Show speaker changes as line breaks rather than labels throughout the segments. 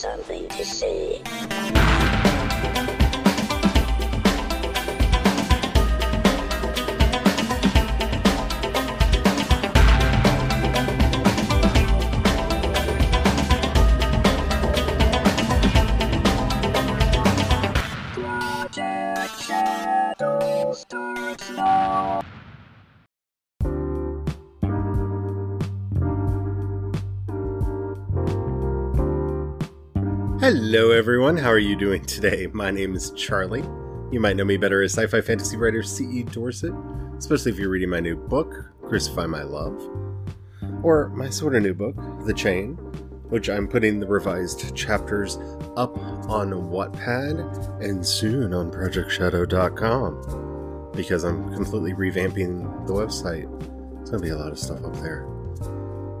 something to see.
Hello, everyone. How are you doing today? My name is Charlie. You might know me better as sci fi fantasy writer C.E. Dorset, especially if you're reading my new book, Crucify My Love, or my sort of new book, The Chain, which I'm putting the revised chapters up on Wattpad and soon on ProjectShadow.com because I'm completely revamping the website. It's going to be a lot of stuff up there.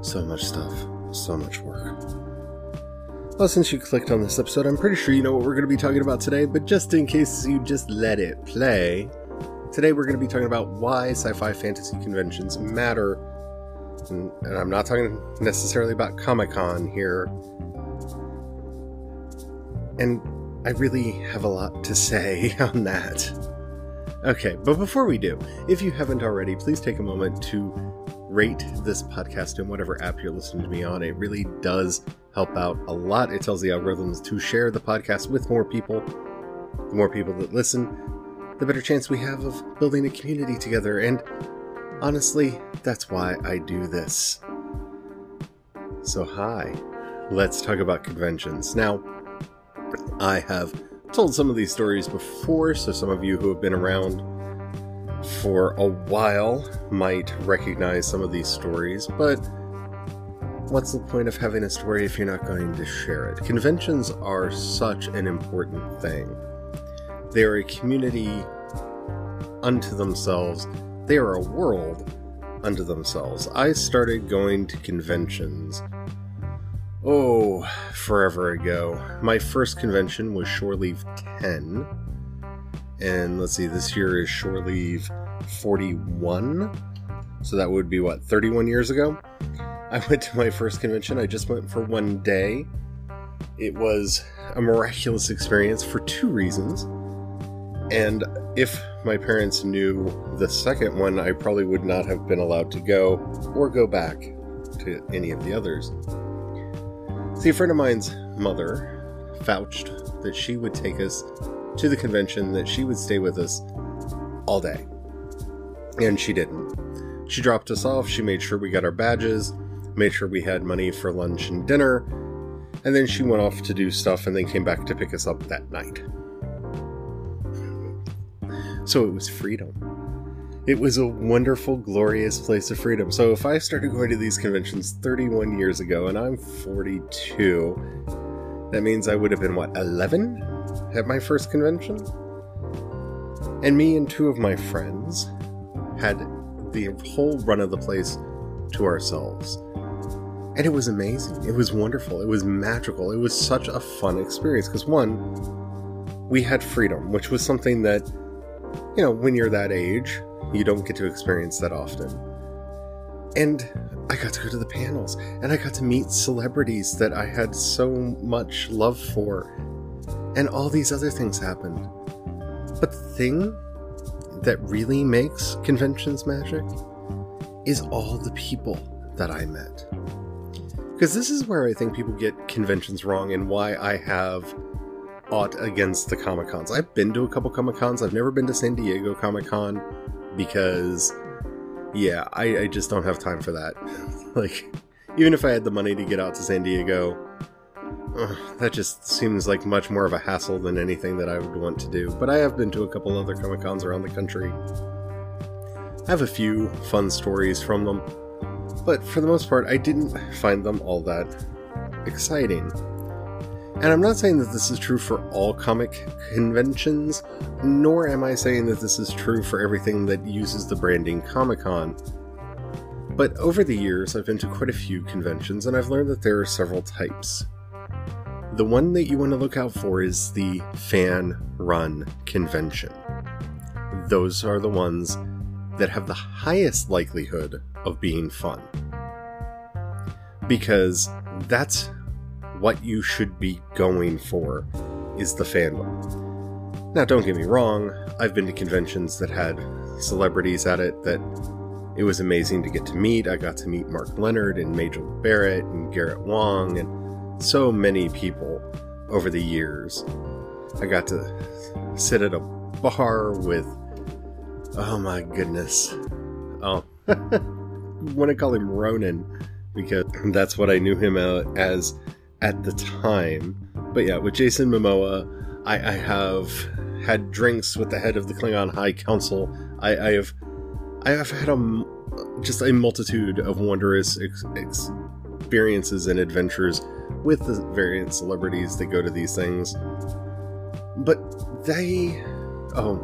So much stuff, so much work. Well, since you clicked on this episode, I'm pretty sure you know what we're going to be talking about today, but just in case you just let it play, today we're going to be talking about why sci fi fantasy conventions matter. And, and I'm not talking necessarily about Comic Con here. And I really have a lot to say on that. Okay, but before we do, if you haven't already, please take a moment to rate this podcast in whatever app you're listening to me on. It really does help out a lot. It tells the algorithms to share the podcast with more people. The more people that listen, the better chance we have of building a community together. And honestly, that's why I do this. So, hi, let's talk about conventions. Now, I have told some of these stories before, so some of you who have been around for a while might recognize some of these stories, but what's the point of having a story if you're not going to share it? Conventions are such an important thing. They are a community unto themselves, they are a world unto themselves. I started going to conventions. Oh, forever ago. My first convention was Shore Leave 10. And let's see, this year is Shore Leave 41. So that would be what, 31 years ago? I went to my first convention. I just went for one day. It was a miraculous experience for two reasons. And if my parents knew the second one, I probably would not have been allowed to go or go back to any of the others. See, a friend of mine's mother vouched that she would take us to the convention, that she would stay with us all day. And she didn't. She dropped us off, she made sure we got our badges, made sure we had money for lunch and dinner, and then she went off to do stuff and then came back to pick us up that night. So it was freedom. It was a wonderful, glorious place of freedom. So if I started going to these conventions 31 years ago and I'm 42, that means I would have been, what, 11 at my first convention? And me and two of my friends had the whole run of the place to ourselves. And it was amazing. It was wonderful. It was magical. It was such a fun experience because, one, we had freedom, which was something that, you know, when you're that age, you don't get to experience that often. And I got to go to the panels and I got to meet celebrities that I had so much love for. And all these other things happened. But the thing that really makes conventions magic is all the people that I met. Because this is where I think people get conventions wrong and why I have aught against the Comic Cons. I've been to a couple Comic Cons, I've never been to San Diego Comic Con because, yeah, I, I just don't have time for that. like, even if I had the money to get out to San Diego, uh, that just seems like much more of a hassle than anything that I would want to do. But I have been to a couple other Comic Cons around the country. I have a few fun stories from them, but for the most part, I didn't find them all that exciting. And I'm not saying that this is true for all comic conventions, nor am I saying that this is true for everything that uses the branding Comic Con. But over the years, I've been to quite a few conventions, and I've learned that there are several types. The one that you want to look out for is the fan run convention. Those are the ones that have the highest likelihood of being fun. Because that's what you should be going for is the fandom. Now, don't get me wrong, I've been to conventions that had celebrities at it that it was amazing to get to meet. I got to meet Mark Lenard and Majel Barrett and Garrett Wang and so many people over the years. I got to sit at a bar with, oh my goodness. Oh, want to call him Ronon because that's what I knew him as at the time. But yeah, with Jason Momoa, I, I have had drinks with the head of the Klingon High Council. I, I have I have had a just a multitude of wondrous ex- experiences and adventures with the various celebrities that go to these things. But they, oh,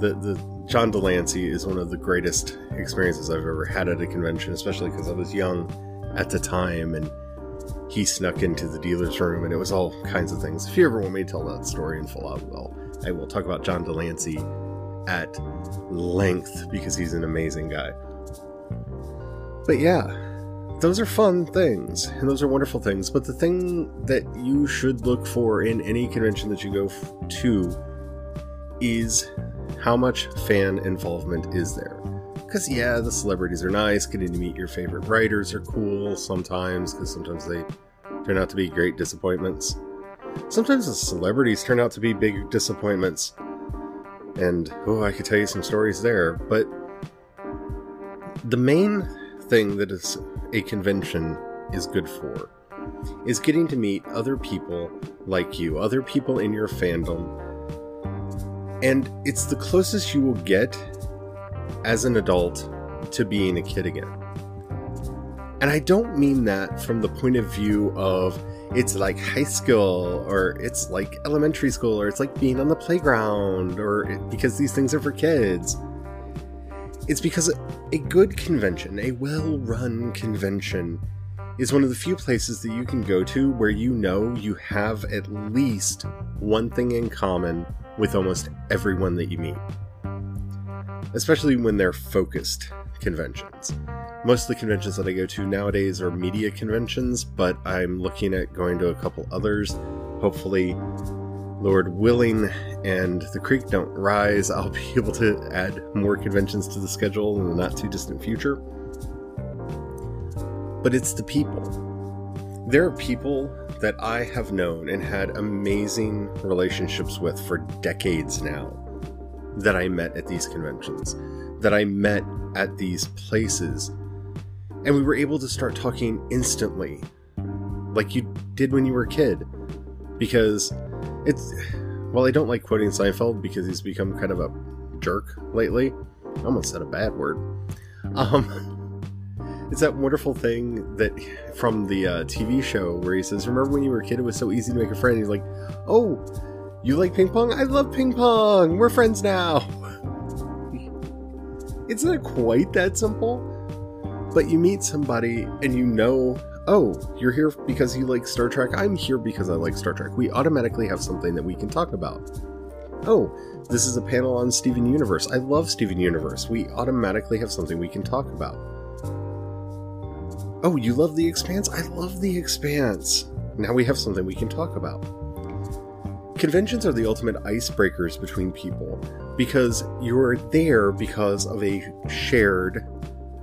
the the John de Lancie is one of the greatest experiences I've ever had at a convention, especially because I was young at the time and he snuck into the dealer's room and it was all kinds of things. If you ever want me to tell that story in full out, well, I will talk about John de Lancie at length because he's an amazing guy. But yeah, those are fun things and those are wonderful things. But the thing that you should look for in any convention that you go to is how much fan involvement is there. Because, yeah, the celebrities are nice. Getting to meet your favorite writers are cool sometimes, because sometimes they turn out to be great disappointments. Sometimes the celebrities turn out to be big disappointments. And, oh, I could tell you some stories there. But the main thing that is a convention is good for is getting to meet other people like you, other people in your fandom. And it's the closest you will get as an adult to being a kid again. And I don't mean that from the point of view of it's like high school or it's like elementary school or it's like being on the playground or it, because these things are for kids. It's because a good convention, a well run convention, is one of the few places that you can go to where you know you have at least one thing in common with almost everyone that you meet especially when they're focused conventions. Most of the conventions that I go to nowadays are media conventions, but I'm looking at going to a couple others. Hopefully, Lord willing, and the creek don't rise, I'll be able to add more conventions to the schedule in the not too distant future. But it's the people. There are people that I have known and had amazing relationships with for decades now that I met at these conventions, that I met at these places. And we were able to start talking instantly, like you did when you were a kid. Because it's. Well, I don't like quoting Seinfeld because he's become kind of a jerk lately. I almost said a bad word. Um, it's that wonderful thing that from the uh, TV show where he says, "Remember when you were a kid? It was so easy to make a friend." He's like, "Oh, you like ping pong? I love ping pong. We're friends now. it's not quite that simple, but you meet somebody and you know, oh, you're here because you like Star Trek. I'm here because I like Star Trek. We automatically have something that we can talk about. Oh, this is a panel on Steven Universe. I love Steven Universe. We automatically have something we can talk about. Oh, you love The Expanse? I love The Expanse. Now we have something we can talk about. Conventions are the ultimate icebreakers between people because you're there because of a shared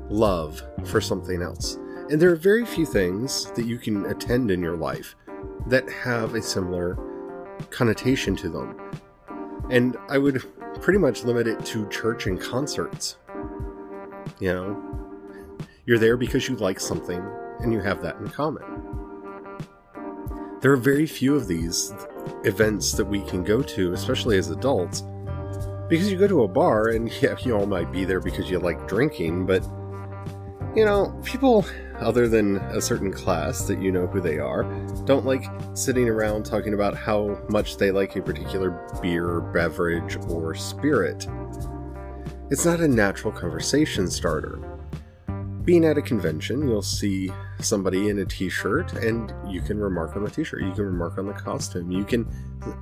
love for something else. And there are very few things that you can attend in your life that have a similar connotation to them. And I would pretty much limit it to church and concerts. You know, you're there because you like something and you have that in common. There are very few of these events that we can go to, especially as adults. Because you go to a bar and yeah, you all might be there because you like drinking, but you know, people other than a certain class that you know who they are don't like sitting around talking about how much they like a particular beer, beverage, or spirit. It's not a natural conversation starter being at a convention, you'll see somebody in a t-shirt and you can remark on the t-shirt, you can remark on the costume. You can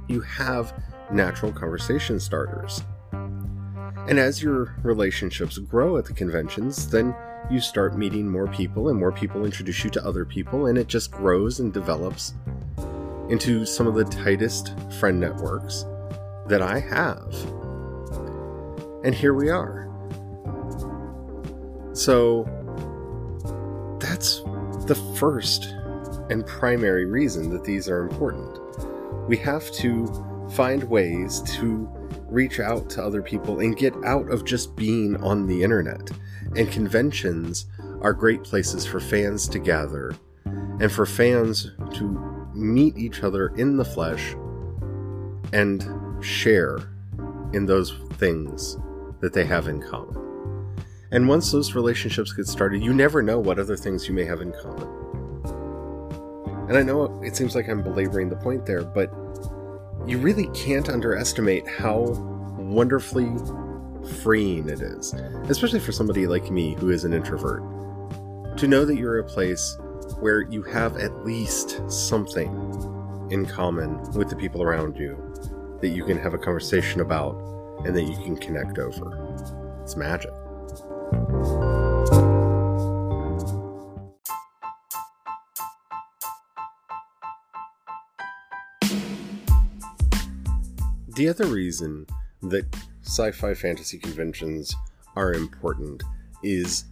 you have natural conversation starters. And as your relationships grow at the conventions, then you start meeting more people, and more people introduce you to other people, and it just grows and develops into some of the tightest friend networks that I have. And here we are. So the first and primary reason that these are important. We have to find ways to reach out to other people and get out of just being on the internet. And conventions are great places for fans to gather and for fans to meet each other in the flesh and share in those things that they have in common. And once those relationships get started, you never know what other things you may have in common. And I know it seems like I'm belaboring the point there, but you really can't underestimate how wonderfully freeing it is, especially for somebody like me who is an introvert, to know that you're a place where you have at least something in common with the people around you that you can have a conversation about and that you can connect over. It's magic. The other reason that sci fi fantasy conventions are important is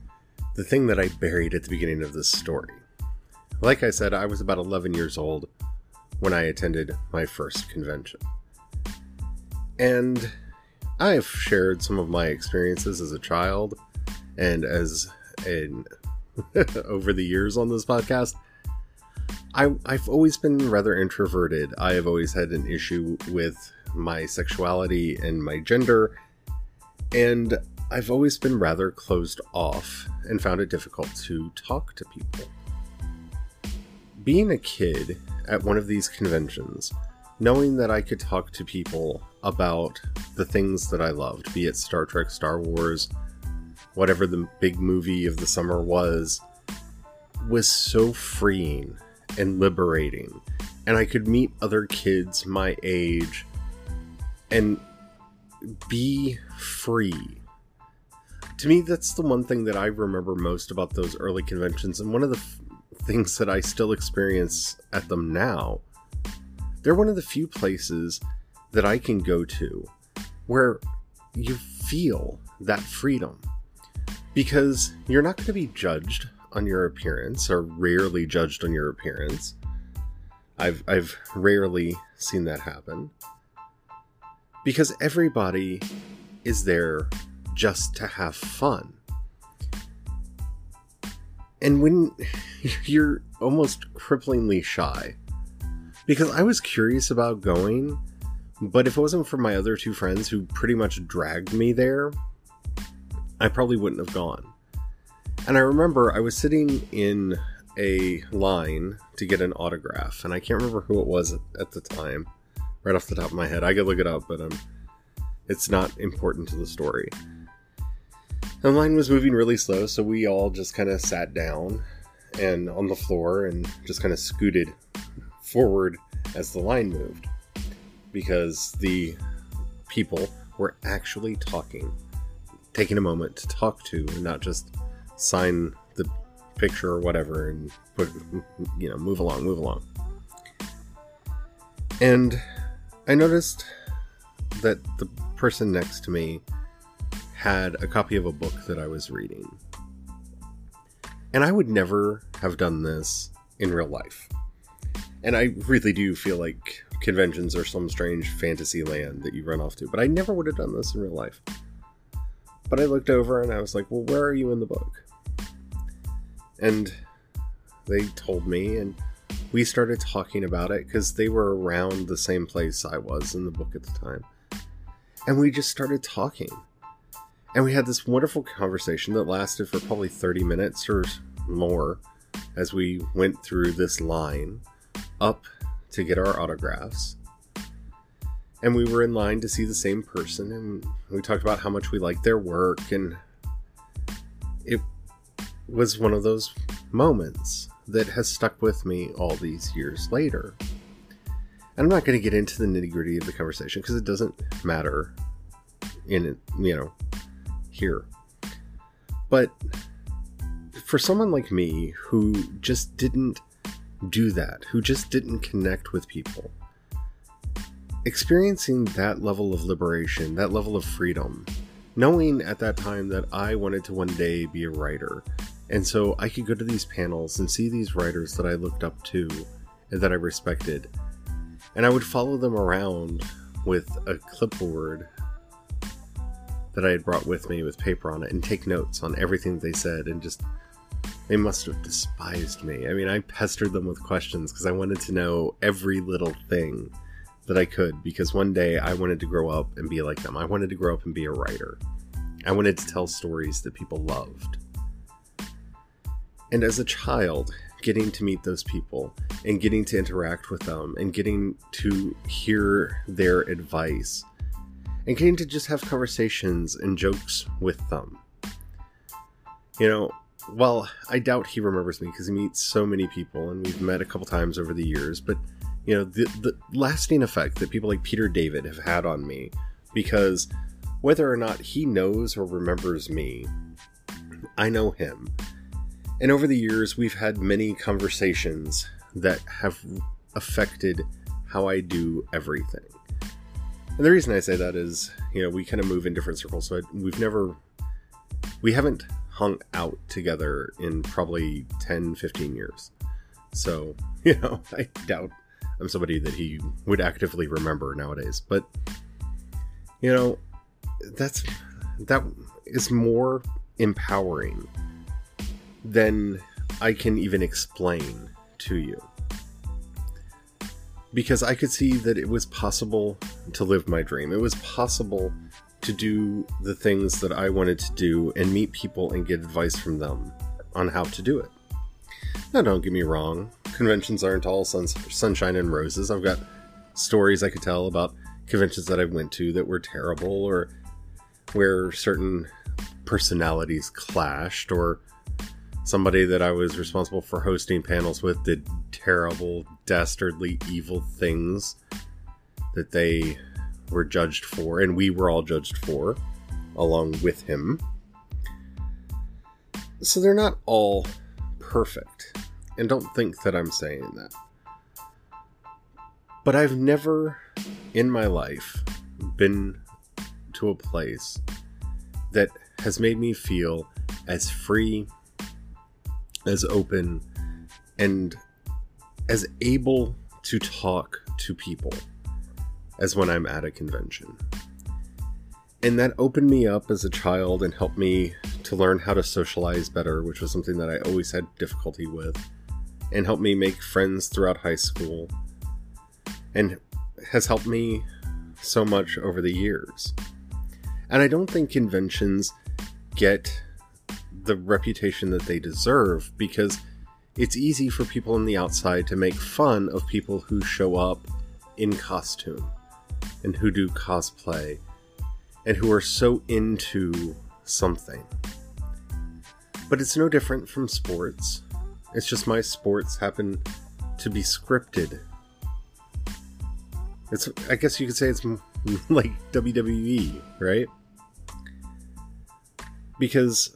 the thing that I buried at the beginning of this story. Like I said, I was about 11 years old when I attended my first convention. And I've shared some of my experiences as a child and as an over the years on this podcast. I, I've always been rather introverted. I have always had an issue with my sexuality and my gender, and I've always been rather closed off and found it difficult to talk to people. Being a kid at one of these conventions, knowing that I could talk to people about the things that I loved, be it Star Trek, Star Wars, whatever the big movie of the summer was, was so freeing and liberating. And I could meet other kids my age and be free. To me, that's the one thing that I remember most about those early conventions, and one of the f- things that I still experience at them now. They're one of the few places that I can go to where you feel that freedom because you're not going to be judged on your appearance or rarely judged on your appearance. I've I've rarely seen that happen. Because everybody is there just to have fun. And when you're almost cripplingly shy, because I was curious about going, but if it wasn't for my other two friends who pretty much dragged me there, I probably wouldn't have gone. And I remember I was sitting in a line to get an autograph, and I can't remember who it was at the time, right off the top of my head. I could look it up, but um, it's not important to the story. The line was moving really slow, so we all just kind of sat down and on the floor and just kind of scooted forward as the line moved because the people were actually talking taking a moment to talk to and not just sign the picture or whatever and put you know move along move along. And i noticed that the person next to me had a copy of a book that i was reading. And i would never have done this in real life. And i really do feel like conventions are some strange fantasy land that you run off to but i never would have done this in real life but I looked over and I was like, well, where are you in the book? And they told me, and we started talking about it because they were around the same place I was in the book at the time. And we just started talking. And we had this wonderful conversation that lasted for probably 30 minutes or more as we went through this line up to get our autographs and we were in line to see the same person and we talked about how much we liked their work and it was one of those moments that has stuck with me all these years later. And i'm not going to get into the nitty gritty of the conversation because it doesn't matter in you know here. But for someone like me who just didn't do that, who just didn't connect with people, experiencing that level of liberation, that level of freedom, knowing at that time that I wanted to one day be a writer. And so I could go to these panels and see these writers that I looked up to and that I respected. And I would follow them around with a clipboard that I had brought with me with paper on it and take notes on everything they said and just they must have despised me. I mean, I pestered them with questions because I wanted to know every little thing that I could because one day I wanted to grow up and be like them. I wanted to grow up and be a writer. I wanted to tell stories that people loved. And as a child, getting to meet those people and getting to interact with them and getting to hear their advice and getting to just have conversations and jokes with them. You know, well, I doubt he remembers me because he meets so many people and we've met a couple times over the years, but you know, the, the lasting effect that people like Peter David have had on me because whether or not he knows or remembers me, I know him. And over the years, we've had many conversations that have affected how I do everything. And the reason I say that is, you know, we kind of move in different circles. So we've never, we haven't hung out together in probably 10, 15 years. So, you know, I doubt I'm somebody that he would actively remember nowadays. But, you know, that's, that is more empowering than I can even explain to you because I could see that it was possible to live my dream. It was possible to do the things that I wanted to do and meet people and get advice from them on how to do it. Now, don't get me wrong, conventions aren't all sun- sunshine and roses. I've got stories I could tell about conventions that I went to that were terrible or where certain personalities clashed or somebody that I was responsible for hosting panels with did terrible, dastardly, evil things that they were judged for, and we were all judged for, along with him. So they're not all perfect, and don't think that I'm saying that. But I've never in my life been to a place that has made me feel as free as open and as able to talk to people as when I'm at a convention. And that opened me up as a child and helped me to learn how to socialize better, which was something that I always had difficulty with, and helped me make friends throughout high school, and has helped me so much over the years. And I don't think conventions get the reputation that they deserve because it's easy for people on the outside to make fun of people who show up in costume and who do cosplay and who are so into something. But it's no different from sports. It's just my sports happen to be scripted. It's I guess you could say it's like WWE, right? Because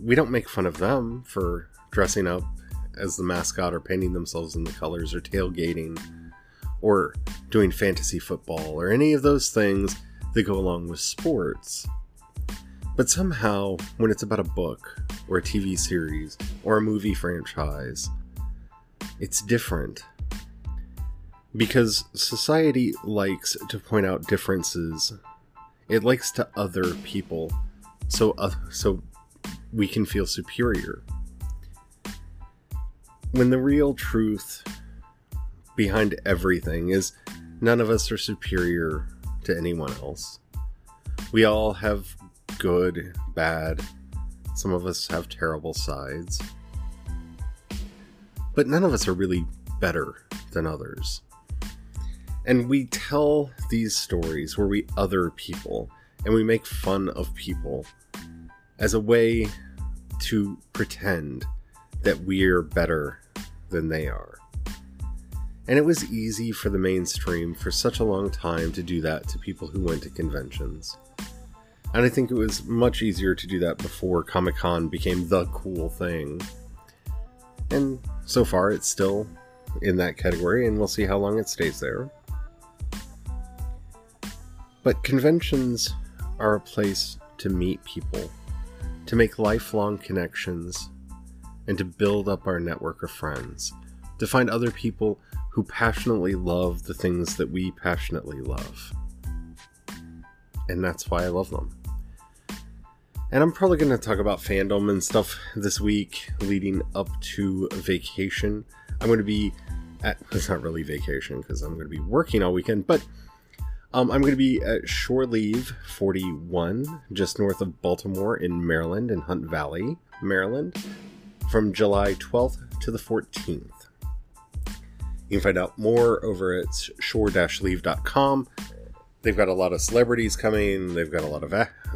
we don't make fun of them for dressing up as the mascot or painting themselves in the colors or tailgating or doing fantasy football or any of those things that go along with sports. But somehow, when it's about a book or a TV series or a movie franchise, it's different. Because society likes to point out differences. It likes to other people. So, uh, so we can feel superior. When the real truth behind everything is none of us are superior to anyone else. We all have good, bad, some of us have terrible sides. But none of us are really better than others. And we tell these stories where we other people and we make fun of people as a way to pretend that we're better than they are. And it was easy for the mainstream for such a long time to do that to people who went to conventions. And I think it was much easier to do that before Comic Con became the cool thing. And so far, it's still in that category, and we'll see how long it stays there. But conventions are a place to meet people, to make lifelong connections, and to build up our network of friends, to find other people who passionately love the things that we passionately love. And that's why I love them. And I'm probably going to talk about fandom and stuff this week leading up to vacation. I'm going to be at, it's not really vacation because I'm going to be working all weekend, but um, I'm going to be at Shore Leave 41, just north of Baltimore in Maryland, in Hunt Valley, Maryland, from July 12th to the 14th. You can find out more over at shore-leave.com. They've got a lot of celebrities coming. They've got a lot of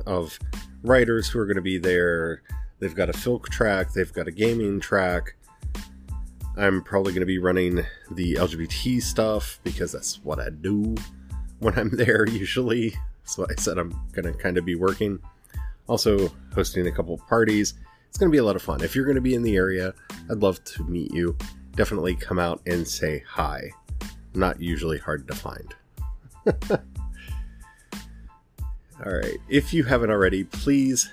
of writers who are going to be there. They've got a filk track. They've got a gaming track. I'm probably going to be running the LGBT stuff because that's what I do when I'm there usually. So I said I'm going to kind of be working. Also, hosting a couple parties. It's going to be a lot of fun. If you're going to be in the area, I'd love to meet you. Definitely come out and say hi. Not usually hard to find. all right. If you haven't already, please.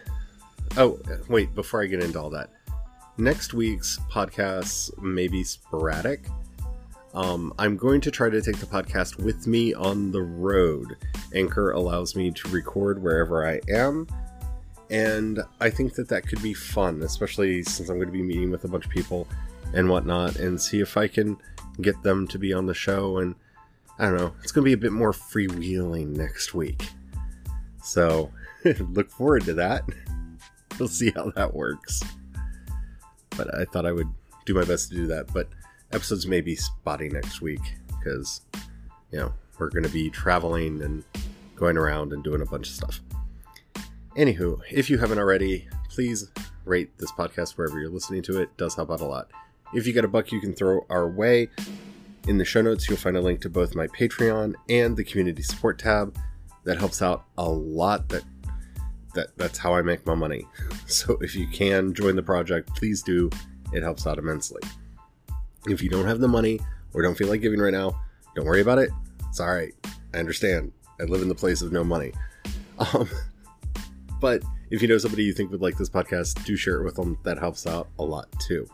Oh, wait, before I get into all that, next week's podcasts may be sporadic. Um, I'm going to try to take the podcast with me on the road. Anchor allows me to record wherever I am, and I think that that could be fun, especially since I'm going to be meeting with a bunch of people and whatnot, and see if I can get them to be on the show. And I don't know, it's going to be a bit more freewheeling next week. So look forward to that. We'll see how that works. But I thought I would do my best to do that. But episodes may be spotty next week because, you know, we're going to be traveling and going around and doing a bunch of stuff. Anywho, if you haven't already, please rate this podcast wherever you're listening to it. it does help out a lot. If you got a buck you can throw our way, in the show notes you'll find a link to both my Patreon and the community support tab. That helps out a lot. That that that's how I make my money. So if you can join the project, please do. It helps out immensely. If you don't have the money or don't feel like giving right now, don't worry about it. It's all right. I understand. I live in the place of no money. Um, but if you know somebody you think would like this podcast, do share it with them. That helps out a lot too.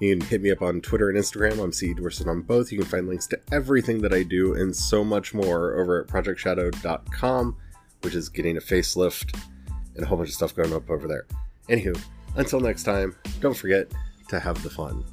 You can hit me up on Twitter and Instagram. I'm C. Dorset on both. You can find links to everything that I do and so much more over at projectshadow.com, which is getting a facelift and a whole bunch of stuff going up over there. Anywho, until next time, don't forget to have the fun.